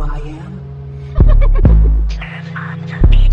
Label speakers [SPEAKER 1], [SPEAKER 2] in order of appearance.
[SPEAKER 1] who I am?